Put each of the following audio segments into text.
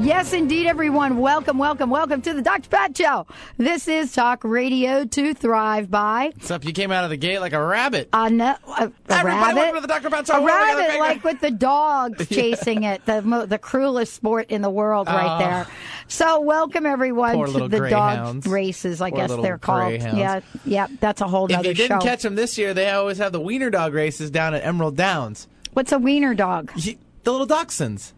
Yes, indeed, everyone. Welcome, welcome, welcome to the Dr. Pat Show. This is Talk Radio to Thrive by. What's up? You came out of the gate like a rabbit. A, no, a, a Everybody rabbit. welcome to the Dr. Pat Show. A rabbit, like with the dogs chasing it, the mo- the cruelest sport in the world, right Oh. there. So, welcome everyone Poor to little the dog greyhounds. races. I Poor guess little they're called. greyhounds. Yeah, yeah. That's a whole If other you didn't catch them this year, they always have the wiener dog races down at Emerald Downs. What's a wiener dog? You- The little dachshunds.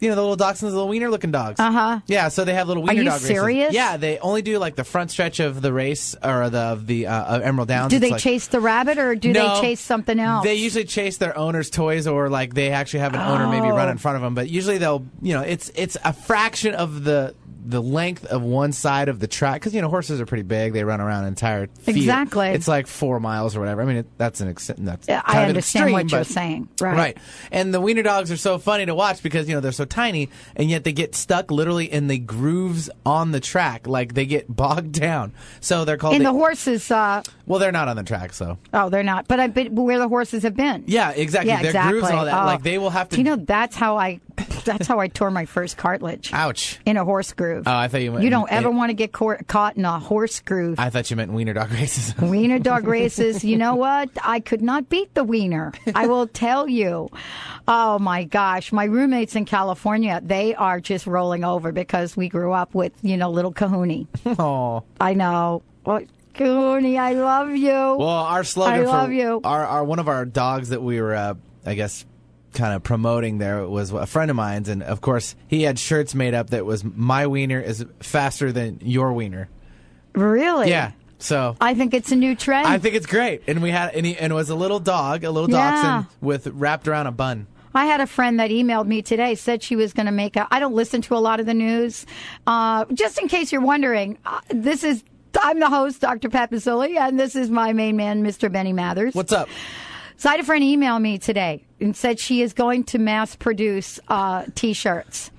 You know the little dachshunds, the little wiener looking dogs. Uh huh. Yeah, so they have little wiener you dog races. serious? Yeah, they only do like the front stretch of the race or the of the uh, of Emerald Downs. Do It's they like- chase the rabbit or do No, they chase something else? They usually chase their owner's toys, or like they actually have an owner maybe Oh. run in front of them. But usually they'll, you know, it's it's a fraction of the the length of one side of the track because you know horses are pretty big. They run around an entire field. Exactly. It's like four miles or whatever. I mean, it, that's an ex- that's Yeah, I understand extreme, what you're saying. Right. Right. And the wiener dogs are so funny to watch because you know they're so tiny, and yet they get stuck literally in the grooves on the track, like they get bogged down. So they're called. And the, the horses, uh, well, they're not on the track, so oh, they're not. But I bet where the horses have been. yeah, exactly. Yeah, Their exactly. grooves and all that. Oh. Like they will have to. Do you know that's how I that's how I tore my first cartilage Ouch. in a horse groove. Oh, I thought you meant- You don't ever it- want to get caught caught in a horse groove. I thought you meant wiener dog races. Wiener dog races, you know what? I could not beat the wiener. I will tell you. Oh my gosh. My roommates in California, they are just rolling over because we grew up with, you know, little Kahuni. oh. I know. Well, Kahuni, I love you. Well, our slogan I love for you. Our, our one of our dogs that we were, uh, I guess, kind of promoting there was a friend of mine's, and of course he had shirts made up that was "My wiener is faster than your wiener." really? Yeah. So I think it's a new trend. I think it's great, and we had and, he, and it was a little dog, a little Yeah. dachshund with wrapped around a bun. I had a friend that emailed me today, said she was going to make a. I don't listen to a lot of the news. Uh, just in case you're wondering, uh, this is. I'm the host, Dr. Pat and this is my main man, Mr. Benny Mathers. What's up? So I had a friend email me today and said she is going to mass produce uh, T-shirts.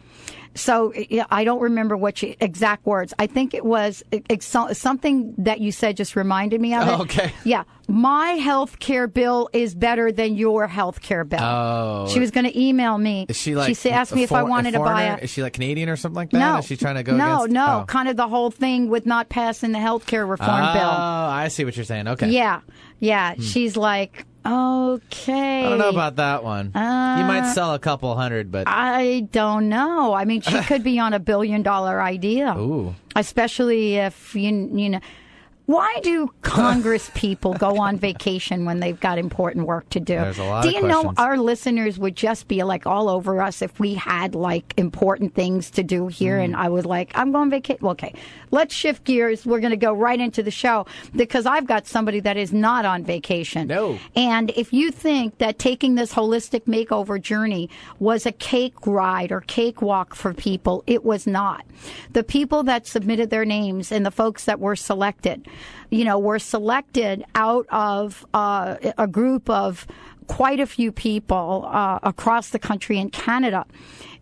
So I don't remember what she, exact words. I think it was something that you said just reminded me of it. Oh, okay. Yeah, my health care bill is better than your health care bill. Oh. She was going to email me. Is she like? She asked me a if I wanted to buy it. Is she like Canadian or something like that? no, Is she trying to go? no, against? no. Oh. Kind of the whole thing with not passing the health care reform Oh, bill. Oh, I see what you're saying. Okay. Yeah, yeah. She's like, okay. I don't know about that one. you Uh, might sell a couple hundred, but I don't know. I mean, she could be on a billion dollar idea. Ooh. Especially if you you know. Why do Congress people go on vacation when they've got important work to do? There's a lot do you know our listeners would just be like all over us if we had like important things to do here Mm. and I was like, I'm going vacation. Okay, let's shift gears. We're going to go right into the show because I've got somebody that is not on vacation. No. And if you think that taking this holistic makeover journey was a cake ride or cakewalk for people, it was not. The people that submitted their names and the folks that were selected, you know, were selected out of uh, a group of quite a few people uh, across the country and Canada.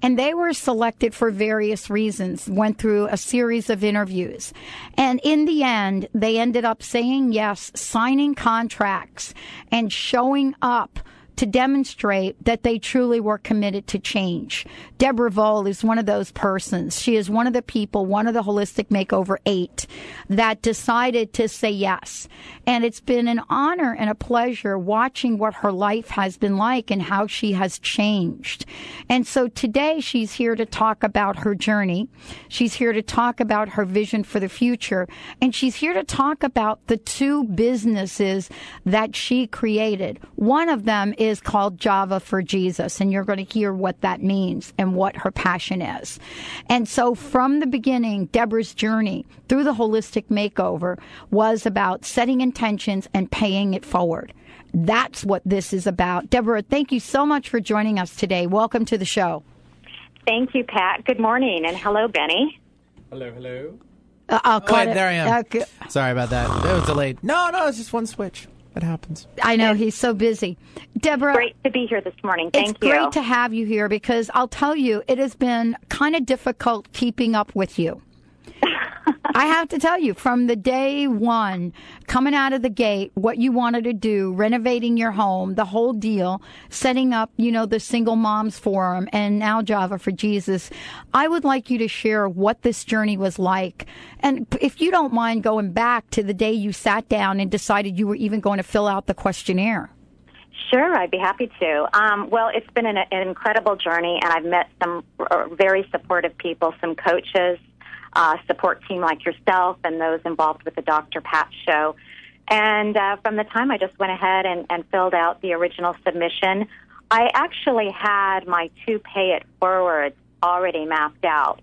And they were selected for various reasons, went through a series of interviews. And in the end, they ended up saying yes, signing contracts, and showing up to demonstrate that they truly were committed to change. Deborah Vole is one of those persons. She is one of the people, one of the Holistic Makeover Eight, that decided to say yes. And it's been an honor and a pleasure watching what her life has been like and how she has changed. And so today she's here to talk about her journey. She's here to talk about her vision for the future. And she's here to talk about the two businesses that she created. One of them is called Java for Jesus, and you're going to hear what that means and what her passion is. And so from the beginning, Deborah's journey through the holistic makeover was about setting intentions and paying it forward. That's what this is about. Deborah, thank you so much for joining us today. Welcome to the show. Thank you, Pat. Good morning, and hello, Benny. Hello, hello. Uh, I'll Oh, wait, it. there I am. Okay. Sorry about that. It was delayed. No, no, it's just one switch. It happens. I know he's so busy. Deborah, Great to be here this morning. Thank it's you. great to have you here because I'll tell you, it has been kind of difficult keeping up with you. I have to tell you, from the day one, coming out of the gate, what you wanted to do, renovating your home, the whole deal, setting up, you know, the Single Moms Forum, and now Java for Jesus. I would like you to share what this journey was like. And if you don't mind going back to the day you sat down and decided you were even going to fill out the questionnaire. Sure, I'd be happy to. Um, well, it's been an, an incredible journey, and I've met some uh, very supportive people, some coaches, uh, support team like yourself, and those involved with the Dr. Pat show. And uh, from the time I just went ahead and, and filled out the original submission, I actually had my two pay it forwards already mapped out.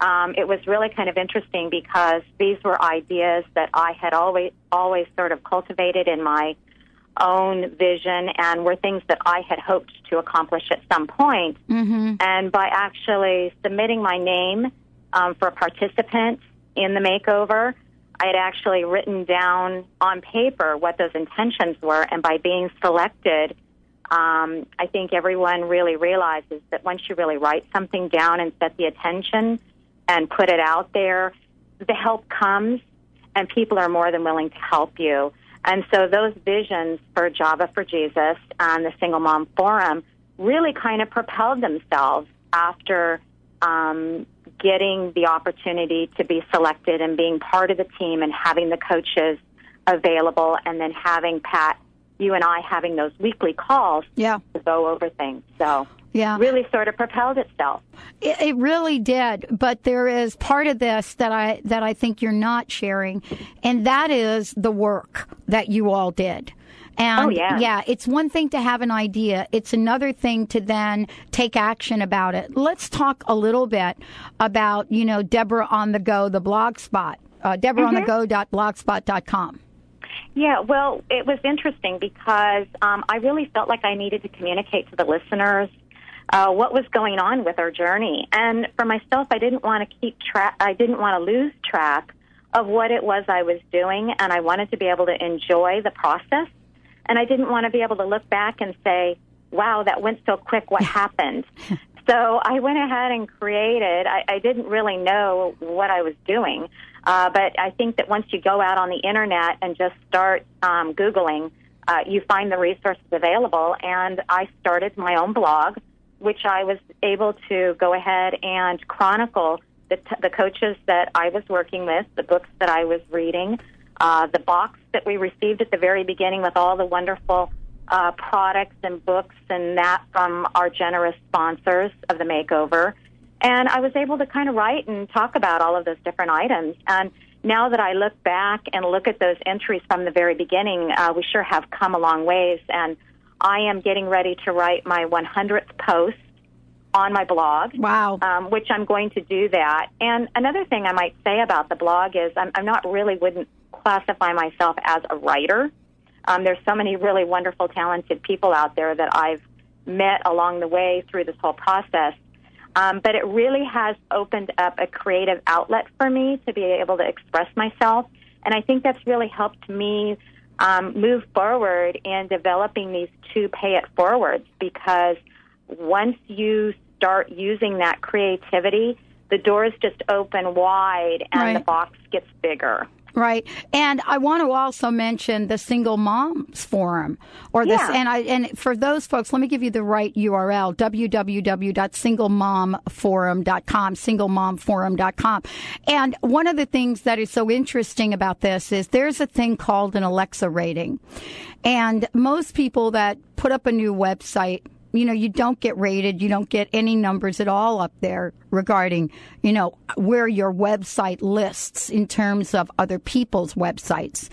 Um, it was really kind of interesting because these were ideas that I had always always sort of cultivated in my own vision and were things that I had hoped to accomplish at some point. Mm-hmm. And by actually submitting my name um, for a participant in the makeover, I had actually written down on paper what those intentions were. And by being selected, um, I think everyone really realizes that once you really write something down and set the attention and put it out there, the help comes and people are more than willing to help you. And so those visions for Java for Jesus and the Single Mom Forum really kind of propelled themselves after um, getting the opportunity to be selected and being part of the team and having the coaches available and then having Pat, you and I having those weekly calls Yeah. to go over things. So Yeah. really sort of propelled itself. It, it really did, but there is part of this that I that I think you're not sharing, and that is the work that you all did. And Oh, yeah. yeah, it's one thing to have an idea. It's another thing to then take action about it. Let's talk a little bit about, you know, Deborah on the go, the blog spot, uh, deborahonthego.blogspot.com. Yeah, well, it was interesting because um, I really felt like I needed to communicate to the listeners uh, what was going on with our journey. And for myself, I didn't want to keep track. I didn't want to lose track of what it was I was doing, and I wanted to be able to enjoy the process. And I didn't want to be able to look back and say, "Wow, that went so quick. What happened?" So I went ahead and created. I, I didn't really know what I was doing, uh, but I think that once you go out on the internet and just start um, Googling, uh, you find the resources available. And I started my own blog, which I was able to go ahead and chronicle the, t- the coaches that I was working with, the books that I was reading, uh, the box that we received at the very beginning with all the wonderful uh, products and books and that from our generous sponsors of the makeover. And I was able to kind of write and talk about all of those different items. And now that I look back and look at those entries from the very beginning, uh, we sure have come a long ways. And I am getting ready to write my 100th post on my blog Wow. um, which I'm going to do that. And another thing I might say about the blog is I'm, I'm not really wouldn't classify myself as a writer. Um, there's so many really wonderful, talented people out there that I've met along the way through this whole process. Um, but it really has opened up a creative outlet for me to be able to express myself. And I think that's really helped me um, move forward in developing these two pay it forwards because once you start using that creativity, the doors just open wide and Right. the box gets bigger. Right, and I want to also mention the Single Moms Forum, or this, Yeah. and I and for those folks, let me give you the right URL: www.singlemomforum.com, singlemomforum.com. And one of the things that is so interesting about this is there's a thing called an Alexa rating, and most people that put up a new website you know, you don't get rated, you don't get any numbers at all up there regarding, you know, where your website lists in terms of other people's websites.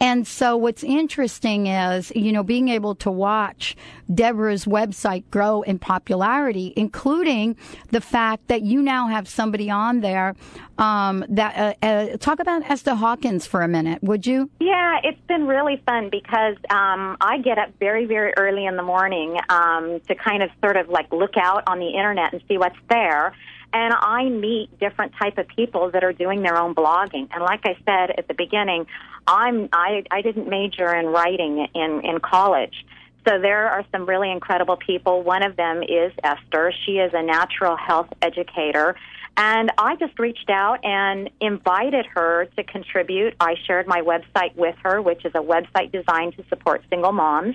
And so what's interesting is, you know, being able to watch Deborah's website grow in popularity, including the fact that you now have somebody on there um, that uh, uh, talk about Esther Hawkins for a minute, would you? Yeah, it's been really fun because um, I get up very, very early in the morning um, to kind of sort of like look out on the internet and see what's there. and I meet different type of people that are doing their own blogging. And like I said at the beginning, I'm I I didn't major in writing in in college. So there are some really incredible people. One of them is Esther. She is a natural health educator. And I just reached out and invited her to contribute. I shared my website with her, which is a website designed to support single moms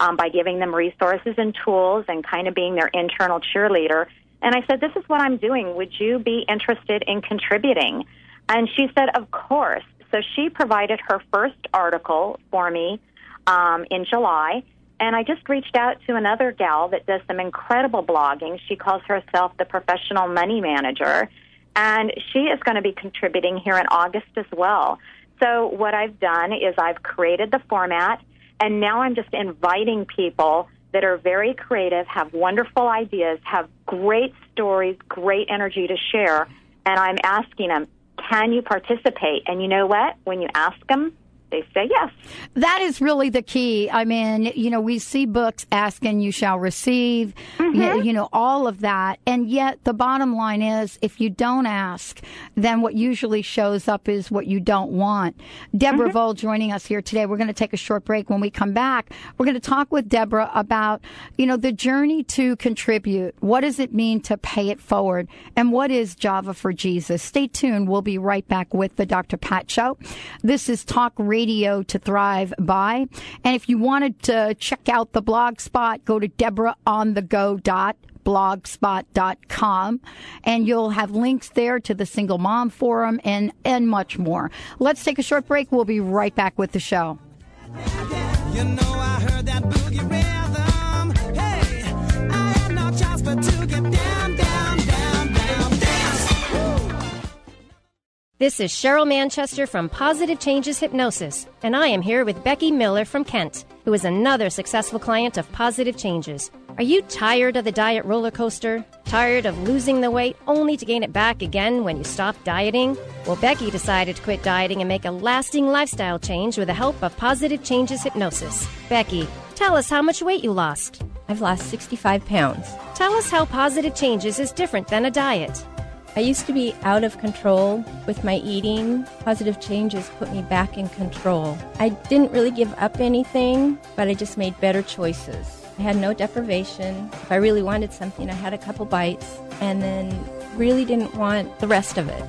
um, by giving them resources and tools and kind of being their internal cheerleader. And I said, This is what I'm doing. Would you be interested in contributing? And she said, Of course. So she provided her first article for me um, in July. And I just reached out to another gal that does some incredible blogging. She calls herself the professional money manager. And she is going to be contributing here in August as well. So what I've done is I've created the format and now I'm just inviting people that are very creative, have wonderful ideas, have great stories, great energy to share. And I'm asking them, can you participate? And you know what? When you ask them, they say yes. That is really the key. I mean, you know, we see books asking you shall receive, mm-hmm. you, you, know, all of that. And yet the bottom line is if you don't ask, then what usually shows up is what you don't want. Deborah mm-hmm. Vole joining us here today. We're going to take a short break. When we come back, we're going to talk with Deborah about, you know, the journey to contribute. What does it mean to pay it forward? And what is Java for Jesus? Stay tuned. We'll be right back with the Dr. Pat Show. This is Talk Radio radio to thrive by. And if you wanted to check out the blog spot, go to deborahonthego.blogspot.com and you'll have links there to the single mom forum and and much more. Let's take a short break. We'll be right back with the show. You know This is Cheryl Manchester from Positive Changes Hypnosis, and I am here with Becky Miller from Kent, who is another successful client of Positive Changes. Are you tired of the diet roller coaster? Tired of losing the weight only to gain it back again when you stop dieting? Well, Becky decided to quit dieting and make a lasting lifestyle change with the help of Positive Changes Hypnosis. Becky, tell us how much weight you lost. I've lost 65 pounds. Tell us how Positive Changes is different than a diet. I used to be out of control with my eating. Positive changes put me back in control. I didn't really give up anything, but I just made better choices. I had no deprivation. If I really wanted something, I had a couple bites and then really didn't want the rest of it.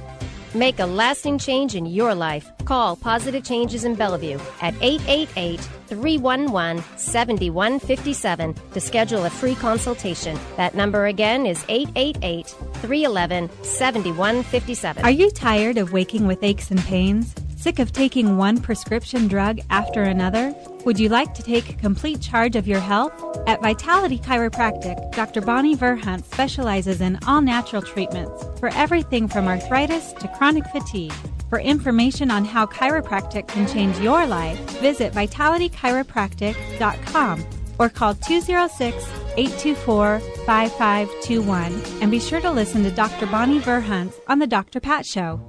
Make a lasting change in your life. Call Positive Changes in Bellevue at 888 311 7157 to schedule a free consultation. That number again is 888 311 7157. Are you tired of waking with aches and pains? Sick of taking one prescription drug after another? Would you like to take complete charge of your health? At Vitality Chiropractic, Dr. Bonnie Verhunt specializes in all natural treatments for everything from arthritis to chronic fatigue. For information on how chiropractic can change your life, visit vitalitychiropractic.com or call 206 824 5521 and be sure to listen to Dr. Bonnie Verhunt on The Dr. Pat Show.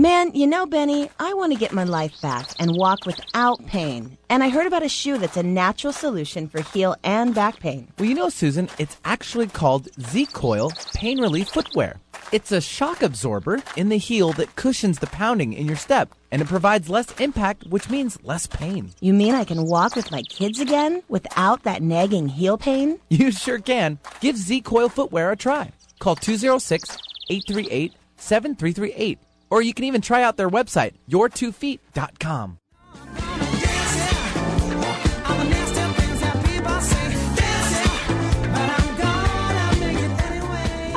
Man, you know, Benny, I want to get my life back and walk without pain. And I heard about a shoe that's a natural solution for heel and back pain. Well, you know, Susan, it's actually called Z Coil Pain Relief Footwear. It's a shock absorber in the heel that cushions the pounding in your step, and it provides less impact, which means less pain. You mean I can walk with my kids again without that nagging heel pain? You sure can. Give Z Coil Footwear a try. Call 206 838 7338. Or you can even try out their website, your2feet.com.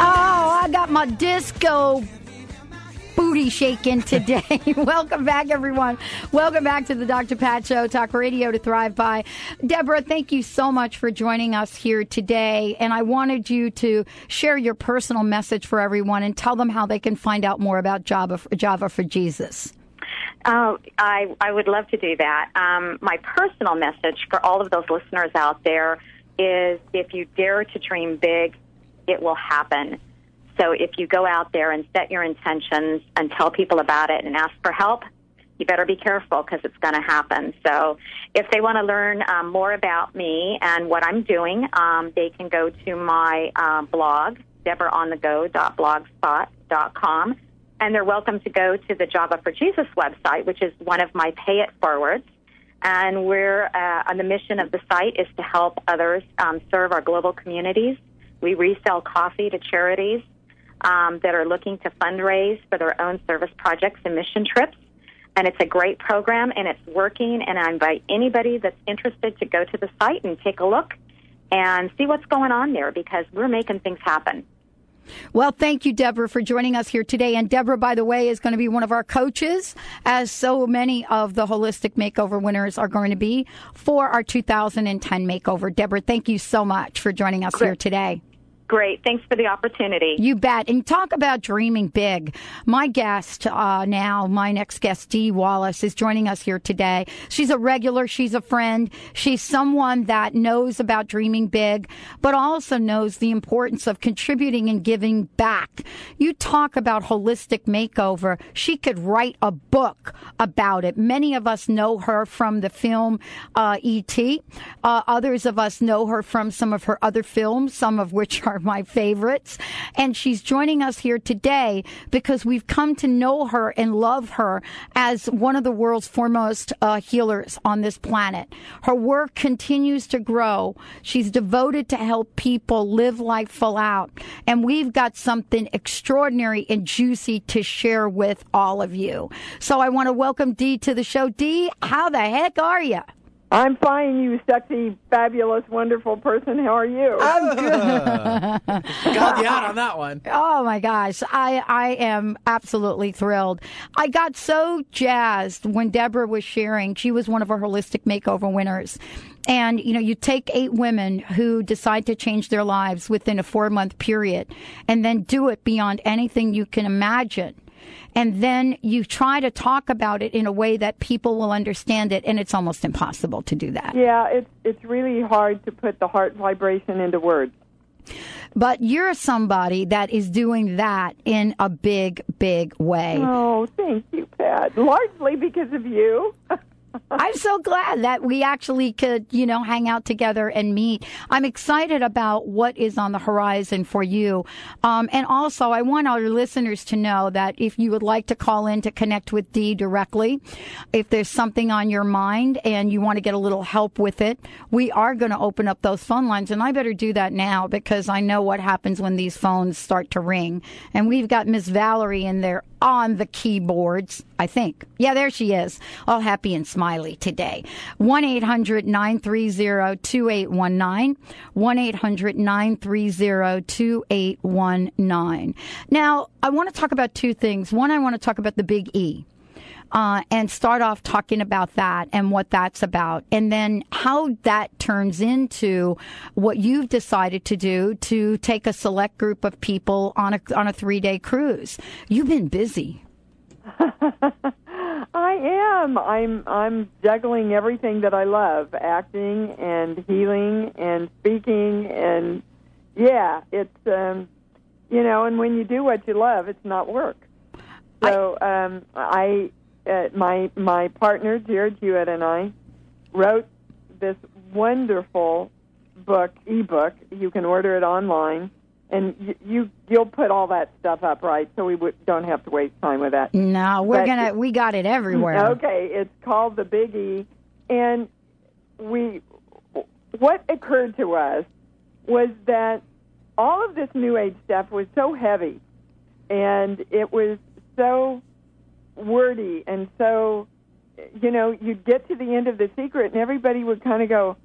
Oh, I got my disco booty shaking today. Welcome back, everyone. Welcome back to the Dr. Pat Show, Talk Radio to Thrive By. Deborah, thank you so much for joining us here today. And I wanted you to share your personal message for everyone and tell them how they can find out more about Java, Java for Jesus. Oh, I, I would love to do that. Um, my personal message for all of those listeners out there is if you dare to dream big, it will happen. So if you go out there and set your intentions and tell people about it and ask for help, you better be careful because it's going to happen. So if they want to learn um, more about me and what I'm doing, um, they can go to my uh, blog, deborahonthego.blogspot.com, and they're welcome to go to the Java for Jesus website, which is one of my pay it forwards. And we're uh, on the mission of the site is to help others um, serve our global communities. We resell coffee to charities um, that are looking to fundraise for their own service projects and mission trips. And it's a great program and it's working. And I invite anybody that's interested to go to the site and take a look and see what's going on there because we're making things happen. Well, thank you, Deborah, for joining us here today. And Deborah, by the way, is going to be one of our coaches, as so many of the Holistic Makeover winners are going to be for our 2010 makeover. Deborah, thank you so much for joining us Great. here today. Great. Thanks for the opportunity. You bet. And talk about dreaming big. My guest uh, now, my next guest, Dee Wallace, is joining us here today. She's a regular. She's a friend. She's someone that knows about dreaming big, but also knows the importance of contributing and giving back. You talk about holistic makeover. She could write a book about it. Many of us know her from the film uh, E.T. Uh, others of us know her from some of her other films, some of which are my favorites. And she's joining us here today because we've come to know her and love her as one of the world's foremost uh, healers on this planet. Her work continues to grow. She's devoted to help people live life full out. And we've got something extraordinary and juicy to share with all of you. So I want to welcome Dee to the show. Dee, how the heck are you? I'm fine, you sexy, fabulous, wonderful person. How are you? I'm good. Got you out on that one. Oh my gosh, I I am absolutely thrilled. I got so jazzed when Deborah was sharing. She was one of our holistic makeover winners. And, you know, you take eight women who decide to change their lives within a four month period and then do it beyond anything you can imagine and then you try to talk about it in a way that people will understand it, and it's almost impossible to do that. Yeah, it's it's really hard to put the heart vibration into words. But you're somebody that is doing that in a big, big way. Oh, thank you, Pat. Largely because of you. I'm so glad that we actually could, you know, hang out together and meet. I'm excited about what is on the horizon for you. Um, and also, I want our listeners to know that if you would like to call in to connect with Dee directly, if there's something on your mind and you want to get a little help with it, we are going to open up those phone lines. And I better do that now because I know what happens when these phones start to ring. And we've got Miss Valerie in there on the keyboards, I think. Yeah, there she is, all happy and smiley today. 1 800 930 2819. 1 800 930 2819. Now, I want to talk about two things. One, I want to talk about the big E uh, and start off talking about that and what that's about, and then how that turns into what you've decided to do to take a select group of people on a on a three day cruise. You've been busy. I am. I'm I'm juggling everything that I love, acting and healing and speaking and yeah, it's um you know, and when you do what you love, it's not work. So um I uh, my my partner Jared Hewitt and I wrote this wonderful book ebook. You can order it online, and you, you you'll put all that stuff up, right? So we w- don't have to waste time with that. No, we're but, gonna we got it everywhere. Okay, it's called the Big E, and we what occurred to us was that all of this New Age stuff was so heavy and it was so wordy and so you know you'd get to the end of the secret and everybody would kind of go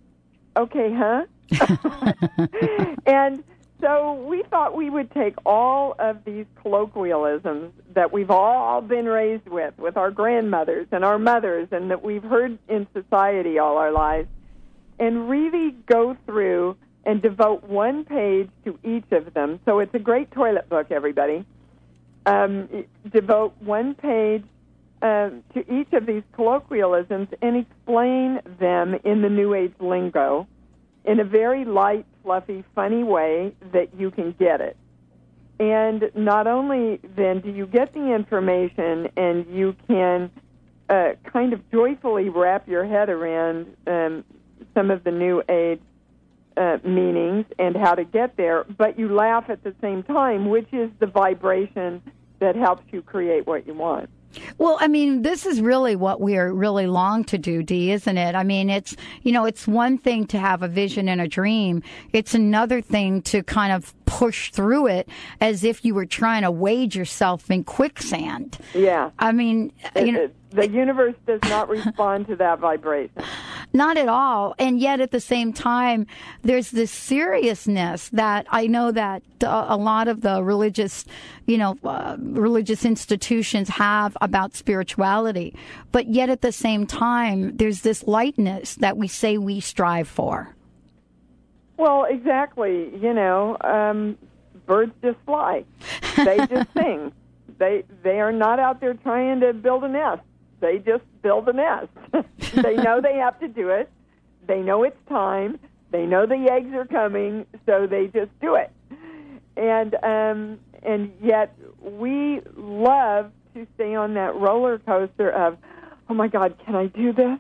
okay huh and so we thought we would take all of these colloquialisms that we've all been raised with, with our grandmothers and our mothers, and that we've heard in society all our lives, and really go through and devote one page to each of them. So it's a great toilet book, everybody. Um, devote one page um, to each of these colloquialisms and explain them in the New Age lingo in a very light, fluffy, funny way that you can get it. And not only then do you get the information and you can uh, kind of joyfully wrap your head around um, some of the new age uh, meanings and how to get there, but you laugh at the same time, which is the vibration that helps you create what you want. Well, I mean, this is really what we are really long to do, Dee, isn't it? I mean, it's, you know, it's one thing to have a vision and a dream. It's another thing to kind of push through it as if you were trying to wade yourself in quicksand. Yeah. I mean, you know, the universe does not respond to that vibration. Not at all. And yet at the same time, there's this seriousness that I know that uh, a lot of the religious, you know, uh, religious institutions have about spirituality. But yet at the same time, there's this lightness that we say we strive for. Well, exactly. You know, um, birds just fly. They just sing. They they are not out there trying to build a nest. They just build a nest. they know they have to do it. They know it's time. They know the eggs are coming, so they just do it. And um, and yet we love to stay on that roller coaster of, oh my God, can I do this?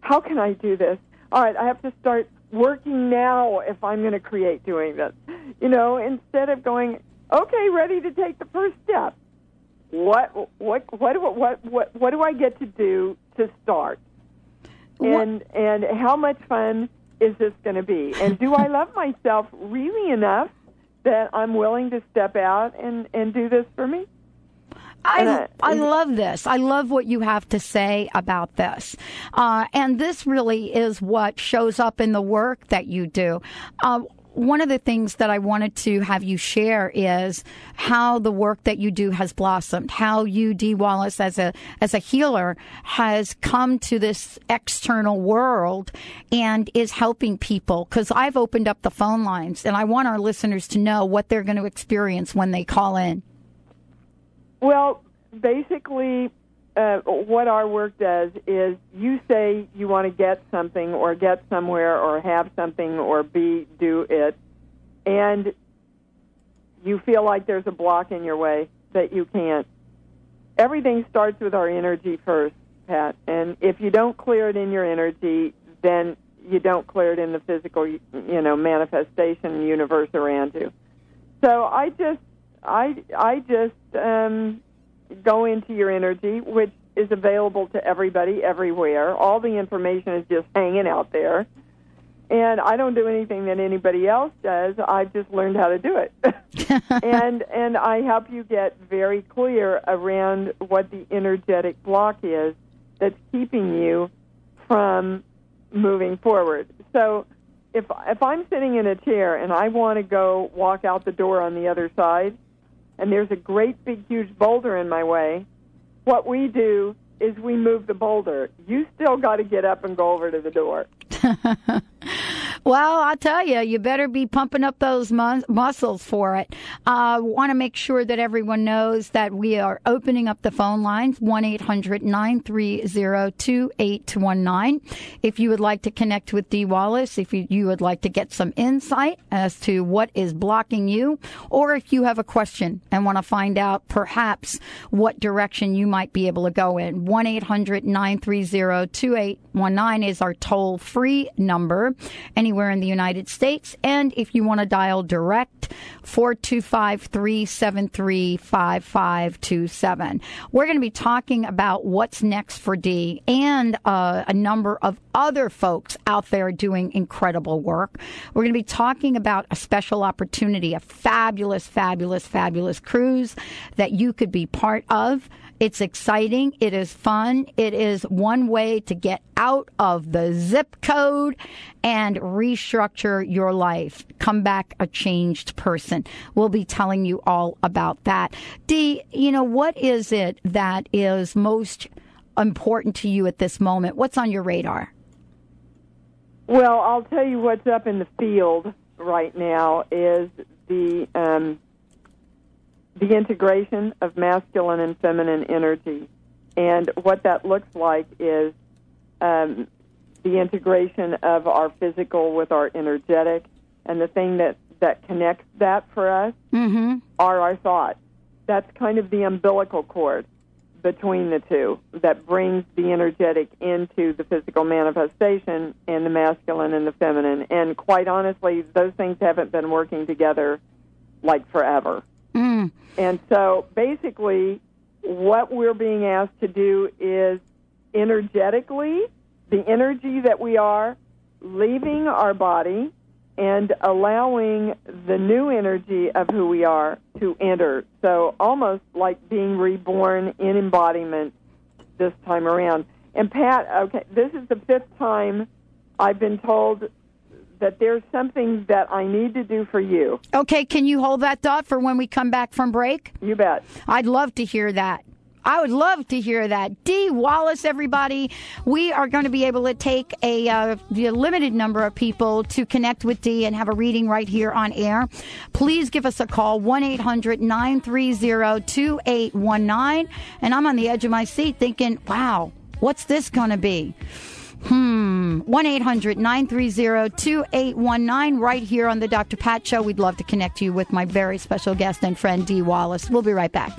How can I do this? All right, I have to start working now if I'm going to create doing this. You know, instead of going, okay, ready to take the first step. What what what do, what what what do I get to do to start? And what? and how much fun is this going to be? And do I love myself really enough that I'm willing to step out and and do this for me? I, I love this. I love what you have to say about this. Uh, and this really is what shows up in the work that you do. Uh, one of the things that I wanted to have you share is how the work that you do has blossomed, how you, Dee Wallace, as a as a healer, has come to this external world and is helping people. Because I've opened up the phone lines, and I want our listeners to know what they're going to experience when they call in. Well, basically, uh, what our work does is you say you want to get something or get somewhere or have something or be do it, and you feel like there's a block in your way that you can't. Everything starts with our energy first, Pat. And if you don't clear it in your energy, then you don't clear it in the physical, you know, manifestation universe around you. So I just I I just um, go into your energy, which is available to everybody everywhere. All the information is just hanging out there. And I don't do anything that anybody else does. I've just learned how to do it. and and I help you get very clear around what the energetic block is that's keeping you from moving forward. So if if I'm sitting in a chair and I want to go walk out the door on the other side, and there's a great big huge boulder in my way, what we do is we move the boulder. You still got to get up and go over to the door. Well, I'll tell you, you better be pumping up those muscles for it. I uh, want to make sure that everyone knows that we are opening up the phone lines 1 800 930 2819. If you would like to connect with Dee Wallace, if you, you would like to get some insight as to what is blocking you, or if you have a question and want to find out perhaps what direction you might be able to go in, 1 800 930 2819 is our toll free number. Anyone anywhere in the United States. And if you want to dial direct, 425 373 5527. We're going to be talking about what's next for Dee and uh, a number of other folks out there doing incredible work. We're going to be talking about a special opportunity, a fabulous, fabulous, fabulous cruise that you could be part of. It's exciting. It is fun. It is one way to get out of the zip code and restructure your life. Come back a changed person. We'll be telling you all about that. Dee, you know, what is it that is most important to you at this moment? What's on your radar? Well, I'll tell you what's up in the field right now is the um, the integration of masculine and feminine energy, and what that looks like is um, the integration of our physical with our energetic, and the thing that that connects that for us mm-hmm. are our thoughts. That's kind of the umbilical cord between the two that brings the energetic into the physical manifestation and the masculine and the feminine. And quite honestly, those things haven't been working together like forever. Mm. And so basically, what we're being asked to do is energetically, the energy that we are leaving our body and allowing the new energy of who we are to enter. So almost like being reborn in embodiment this time around. And Pat, okay, this is the fifth time I've been told that there's something that I need to do for you. Okay, can you hold that thought for when we come back from break? You bet. I'd love to hear that. I would love to hear that. Dee Wallace, everybody. We are going to be able to take a, uh, a limited number of people to connect with Dee and have a reading right here on air. Please give us a call, 1 800 930 2819. And I'm on the edge of my seat thinking, wow, what's this going to be? Hmm. 1 800 930 2819 right here on the Dr. Pat Show. We'd love to connect you with my very special guest and friend, Dee Wallace. We'll be right back.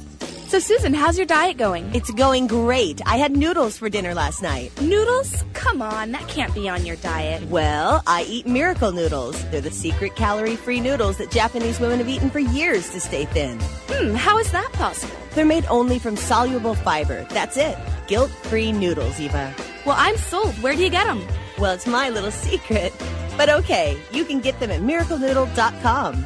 So, Susan, how's your diet going? It's going great. I had noodles for dinner last night. Noodles? Come on, that can't be on your diet. Well, I eat miracle noodles. They're the secret calorie free noodles that Japanese women have eaten for years to stay thin. Hmm, how is that possible? They're made only from soluble fiber. That's it. Guilt free noodles, Eva. Well, I'm sold. Where do you get them? Well, it's my little secret. But okay, you can get them at miraclenoodle.com.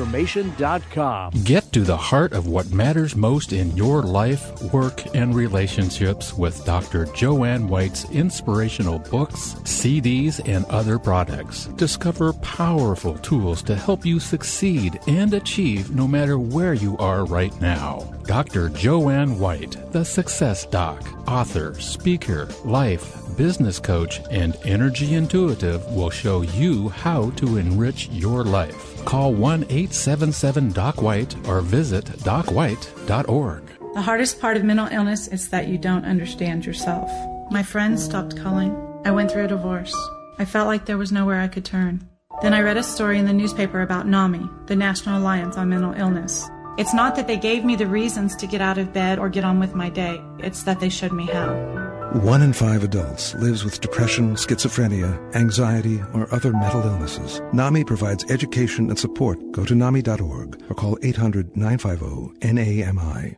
Get to the heart of what matters most in your life, work, and relationships with Dr. Joanne White's inspirational books, CDs, and other products. Discover powerful tools to help you succeed and achieve no matter where you are right now. Dr. Joanne White, the Success Doc, author, speaker, life, business coach, and energy intuitive will show you how to enrich your life. Call 1 877 Doc White or visit docwhite.org. The hardest part of mental illness is that you don't understand yourself. My friends stopped calling. I went through a divorce. I felt like there was nowhere I could turn. Then I read a story in the newspaper about NAMI, the National Alliance on Mental Illness. It's not that they gave me the reasons to get out of bed or get on with my day, it's that they showed me how. One in five adults lives with depression, schizophrenia, anxiety, or other mental illnesses. NAMI provides education and support. Go to NAMI.org or call 800 950 NAMI.